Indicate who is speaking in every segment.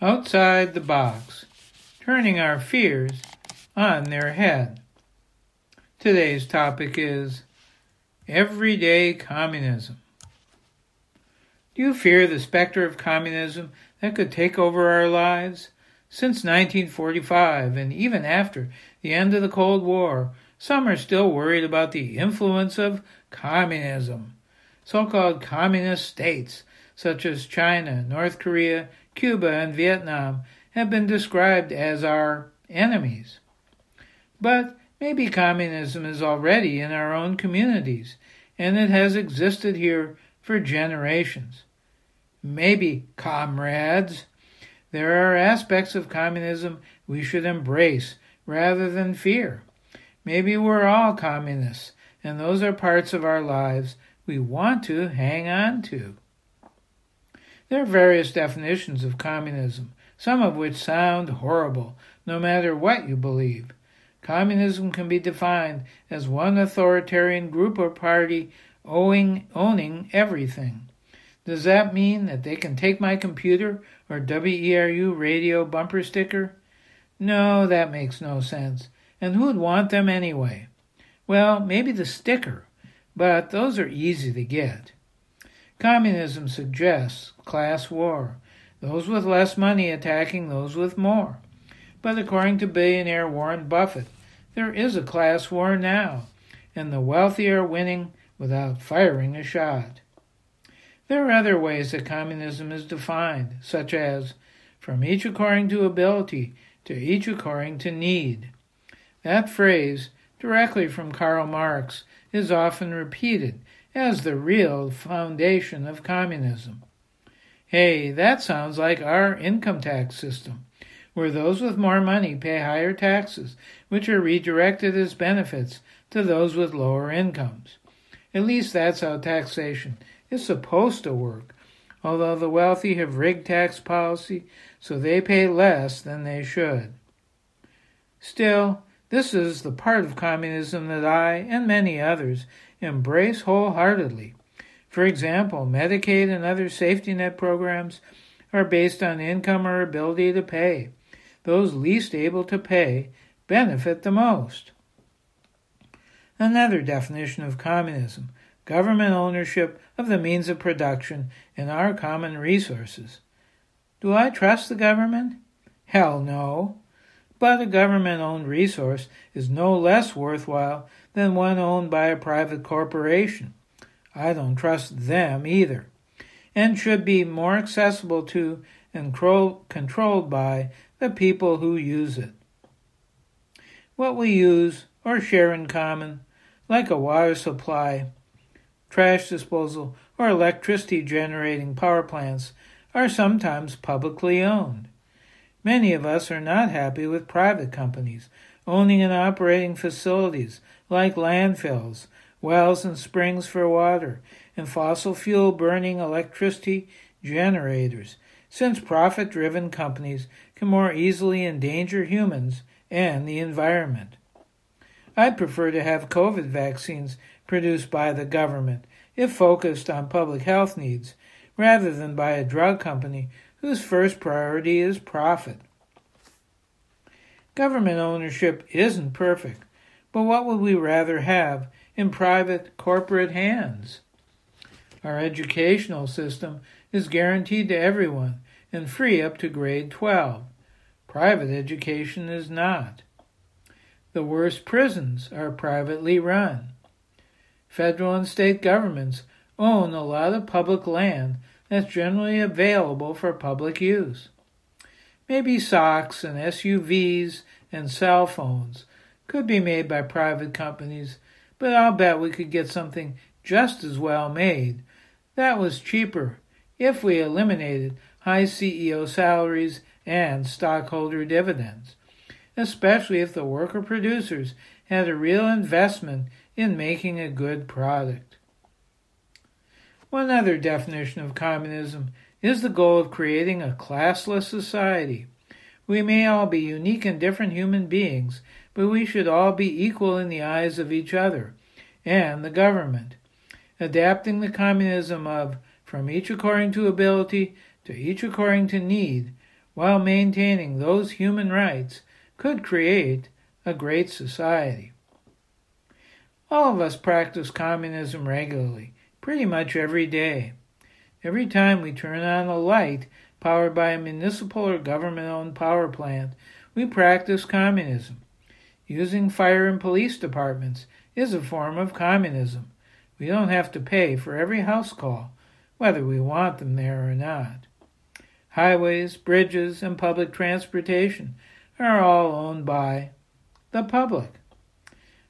Speaker 1: outside the box, turning our fears on their head. Today's topic is everyday communism. Do you fear the specter of communism that could take over our lives? Since 1945, and even after the end of the Cold War, some are still worried about the influence of communism. So called communist states, such as China, North Korea, Cuba, and Vietnam, have been described as our enemies. But maybe communism is already in our own communities, and it has existed here for generations. Maybe, comrades, there are aspects of communism we should embrace rather than fear. Maybe we're all communists, and those are parts of our lives we want to hang on to. There are various definitions of communism, some of which sound horrible, no matter what you believe. Communism can be defined as one authoritarian group or party owing, owning everything. Does that mean that they can take my computer or WERU radio bumper sticker? No, that makes no sense. And who'd want them anyway? Well, maybe the sticker, but those are easy to get. Communism suggests class war, those with less money attacking those with more. But according to billionaire Warren Buffett, there is a class war now, and the wealthy are winning without firing a shot. There are other ways that communism is defined, such as from each according to ability to each according to need. That phrase, directly from Karl Marx, is often repeated as the real foundation of communism. Hey, that sounds like our income tax system, where those with more money pay higher taxes, which are redirected as benefits to those with lower incomes. At least that's how taxation is supposed to work, although the wealthy have rigged tax policy so they pay less than they should. Still, this is the part of communism that I and many others embrace wholeheartedly. For example, Medicaid and other safety net programs are based on income or ability to pay. Those least able to pay benefit the most. Another definition of communism government ownership of the means of production and our common resources. Do I trust the government? Hell no. But a government owned resource is no less worthwhile than one owned by a private corporation. I don't trust them either, and should be more accessible to and controlled by the people who use it. What we use or share in common, like a water supply, trash disposal, or electricity generating power plants are sometimes publicly owned. Many of us are not happy with private companies owning and operating facilities like landfills, wells and springs for water, and fossil fuel burning electricity generators, since profit driven companies can more easily endanger humans and the environment. I'd prefer to have COVID vaccines produced by the government if focused on public health needs, rather than by a drug company whose first priority is profit. Government ownership isn't perfect, but what would we rather have in private corporate hands? Our educational system is guaranteed to everyone and free up to grade 12. Private education is not. The worst prisons are privately run. Federal and state governments own a lot of public land that's generally available for public use. Maybe socks and SUVs and cell phones could be made by private companies, but I'll bet we could get something just as well made. That was cheaper if we eliminated high CEO salaries and stockholder dividends, especially if the worker producers had a real investment in making a good product. One other definition of communism is the goal of creating a classless society. We may all be unique and different human beings, but we should all be equal in the eyes of each other and the government. Adapting the communism of from each according to ability to each according to need while maintaining those human rights could create a great society. All of us practice communism regularly, pretty much every day. Every time we turn on a light powered by a municipal or government owned power plant, we practice communism. Using fire and police departments is a form of communism. We don't have to pay for every house call, whether we want them there or not. Highways, bridges, and public transportation are all owned by the public.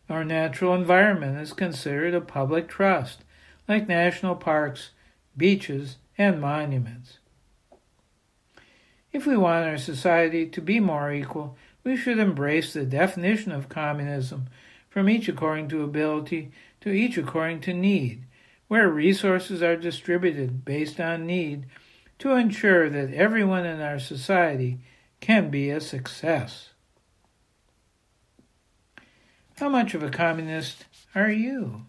Speaker 1: Our natural environment is considered a public trust, like national parks, beaches, and monuments. If we want our society to be more equal, we should embrace the definition of communism from each according to ability to each according to need, where resources are distributed based on need to ensure that everyone in our society can be a success. How much of a communist are you?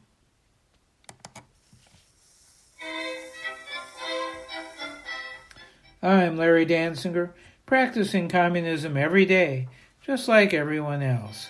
Speaker 1: I'm Larry Dansinger, practicing communism every day, just like everyone else.